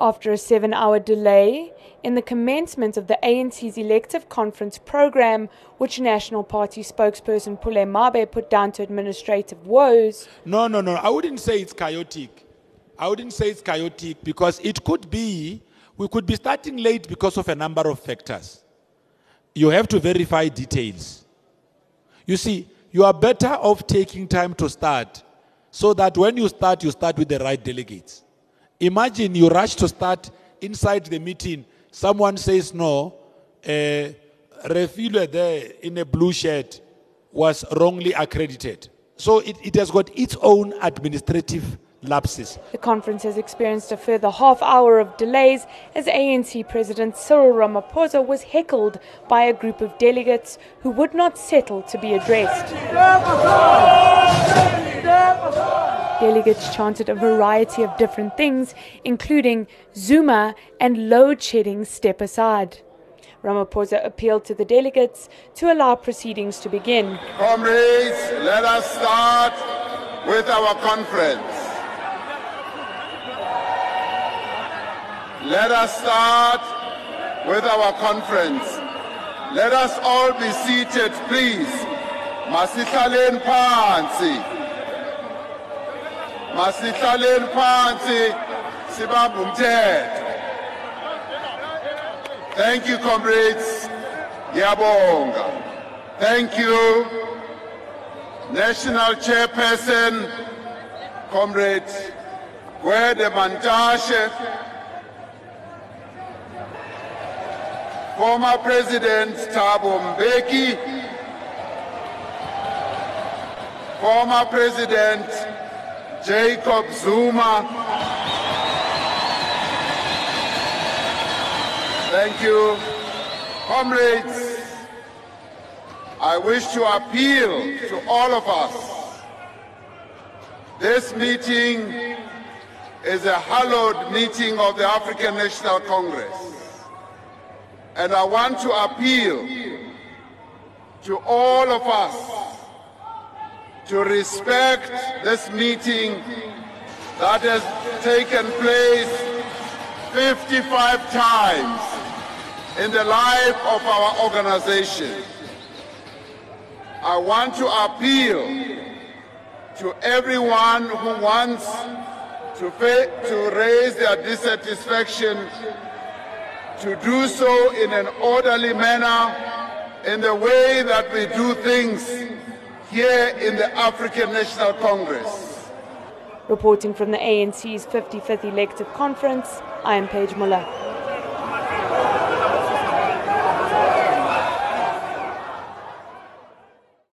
After a seven hour delay in the commencement of the ANC's elective conference program, which National Party spokesperson Pule Mabe put down to administrative woes, No, no, no. I wouldn't say it's chaotic. I wouldn't say it's chaotic because it could be, we could be starting late because of a number of factors. You have to verify details. You see, you are better off taking time to start so that when you start, you start with the right delegates. Imagine you rush to start inside the meeting, someone says no, uh, Refilwe there in a blue shirt was wrongly accredited. So it, it has got its own administrative lapses. the conference has experienced a further half hour of delays as ANC President Cyril Ramaphosa was heckled by a group of delegates who would not settle to be addressed. Delegates chanted a variety of different things, including Zuma and load shedding step aside. Ramaphosa appealed to the delegates to allow proceedings to begin. Comrades, let us start with our conference. Let us start with our conference. Let us all be seated, please. Masihlaleni phansi. Masihlaleni phansi. Sibambe umthetho. Thank you, comrades. Ngiyabonga. Thank you. National Chairperson, Comrade Gwede Mantashe, former President Thabo Mbeki, former President Jacob Zuma, thank you. Comrades, I wish to appeal to all of us. This meeting is a hallowed meeting of the African National Congress. And I want to appeal to all of us to respect this meeting that has taken place 55 times in the life of our organization. I want to appeal to everyone who wants to, to raise their dissatisfaction to do so in an orderly manner in the way that we do things here in the African National Congress. Reporting from the ANC's 55th elective conference, I am Paige Muller.